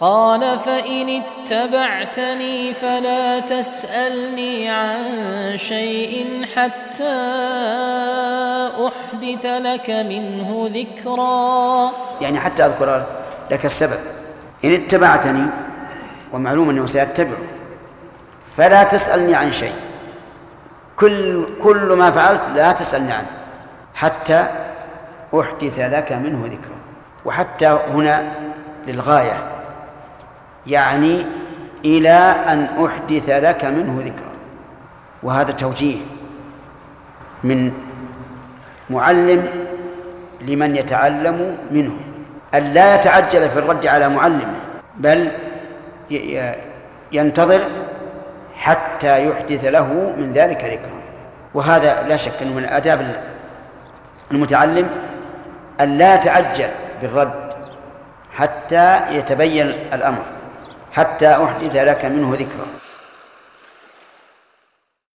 قال فإن اتبعتني فلا تسألني عن شيء حتى أحدث لك منه ذكرا. يعني حتى أذكر لك السبب إن اتبعتني ومعلوم أنه سيتبع فلا تسألني عن شيء. كل كل ما فعلت لا تسألني عنه حتى أحدث لك منه ذكرا. وحتى هنا للغاية. يعني إلى أن أحدث لك منه ذكرا وهذا توجيه من معلم لمن يتعلم منه. أن لا يتعجل في الرد على معلمه بل ينتظر حتى يحدث له من ذلك ذكرا وهذا لا شك أنه من آداب المتعلم أن لا يتعجل بالرد حتى يتبين الأمر. حتى أحدث لك منه ذكرا